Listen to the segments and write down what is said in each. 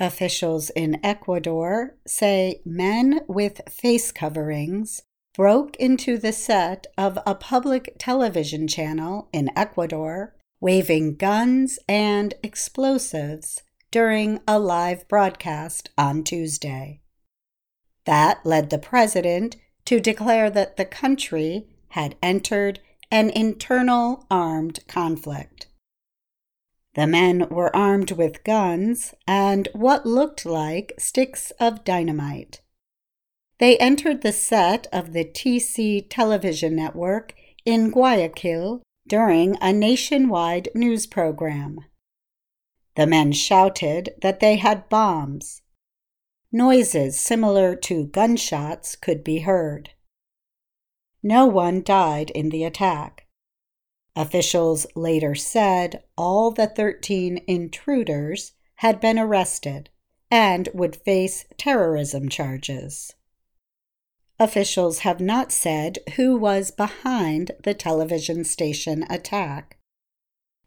Officials in Ecuador say men with face coverings broke into the set of a public television channel in Ecuador, waving guns and explosives during a live broadcast on Tuesday. That led the president to declare that the country had entered an internal armed conflict. The men were armed with guns and what looked like sticks of dynamite. They entered the set of the TC television network in Guayaquil during a nationwide news program. The men shouted that they had bombs. Noises similar to gunshots could be heard. No one died in the attack. Officials later said all the 13 intruders had been arrested and would face terrorism charges. Officials have not said who was behind the television station attack.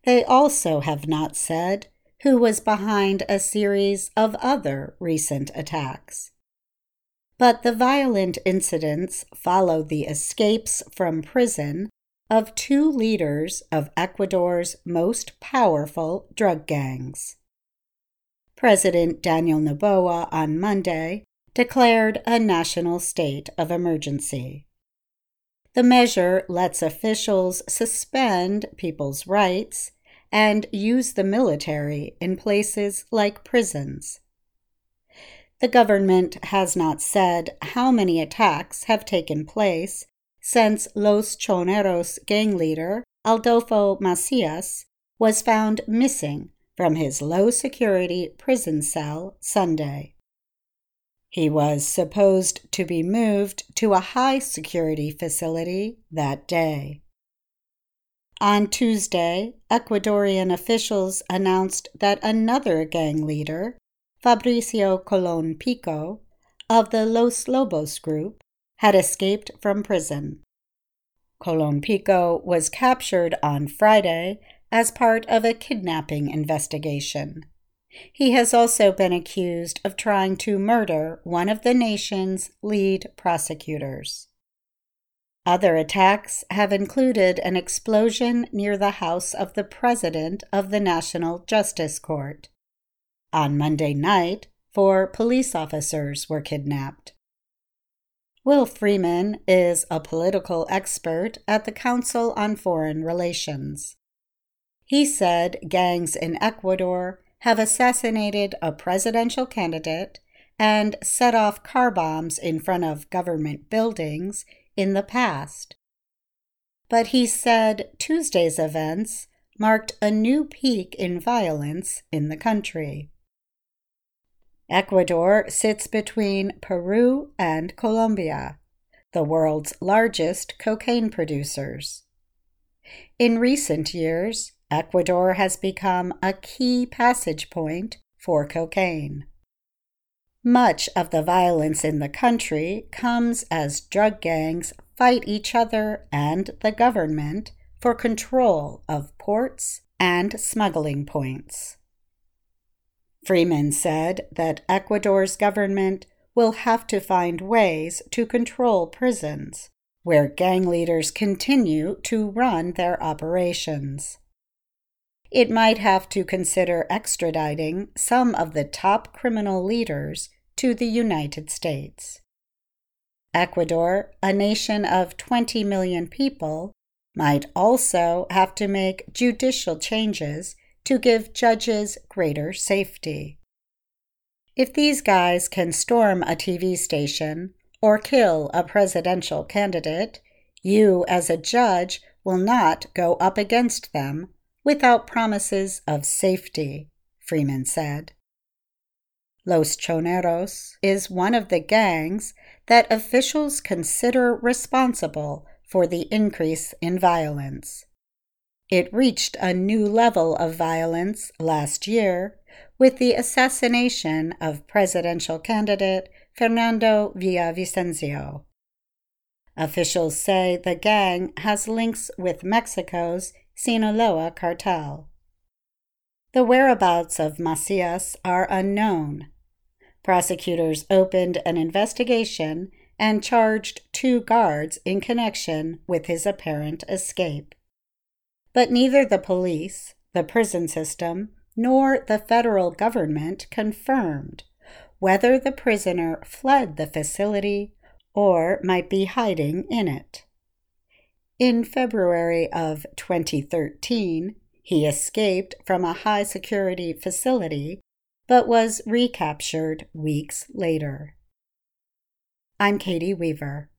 They also have not said who was behind a series of other recent attacks. But the violent incidents followed the escapes from prison of two leaders of Ecuador's most powerful drug gangs. President Daniel Noboa on Monday declared a national state of emergency. The measure lets officials suspend people's rights and use the military in places like prisons. The government has not said how many attacks have taken place since Los Choneros gang leader Adolfo Macias was found missing from his low security prison cell Sunday. He was supposed to be moved to a high security facility that day. On Tuesday, Ecuadorian officials announced that another gang leader, Fabricio Colon Pico, of the Los Lobos group, had escaped from prison. Colon Pico was captured on Friday as part of a kidnapping investigation. He has also been accused of trying to murder one of the nation's lead prosecutors. Other attacks have included an explosion near the house of the president of the National Justice Court. On Monday night, four police officers were kidnapped. Will Freeman is a political expert at the Council on Foreign Relations. He said gangs in Ecuador have assassinated a presidential candidate and set off car bombs in front of government buildings in the past. But he said Tuesday's events marked a new peak in violence in the country. Ecuador sits between Peru and Colombia, the world's largest cocaine producers. In recent years, Ecuador has become a key passage point for cocaine. Much of the violence in the country comes as drug gangs fight each other and the government for control of ports and smuggling points. Freeman said that Ecuador's government will have to find ways to control prisons, where gang leaders continue to run their operations. It might have to consider extraditing some of the top criminal leaders to the United States. Ecuador, a nation of 20 million people, might also have to make judicial changes to give judges greater safety. If these guys can storm a TV station or kill a presidential candidate, you as a judge will not go up against them without promises of safety, Freeman said. Los Choneros is one of the gangs that officials consider responsible for the increase in violence. It reached a new level of violence last year with the assassination of presidential candidate Fernando Villavicencio. Officials say the gang has links with Mexico's Sinaloa cartel. The whereabouts of Macias are unknown. Prosecutors opened an investigation and charged two guards in connection with his apparent escape. But neither the police, the prison system, nor the federal government confirmed whether the prisoner fled the facility or might be hiding in it. In February of 2013, he escaped from a high security facility but was recaptured weeks later. I'm Katie Weaver.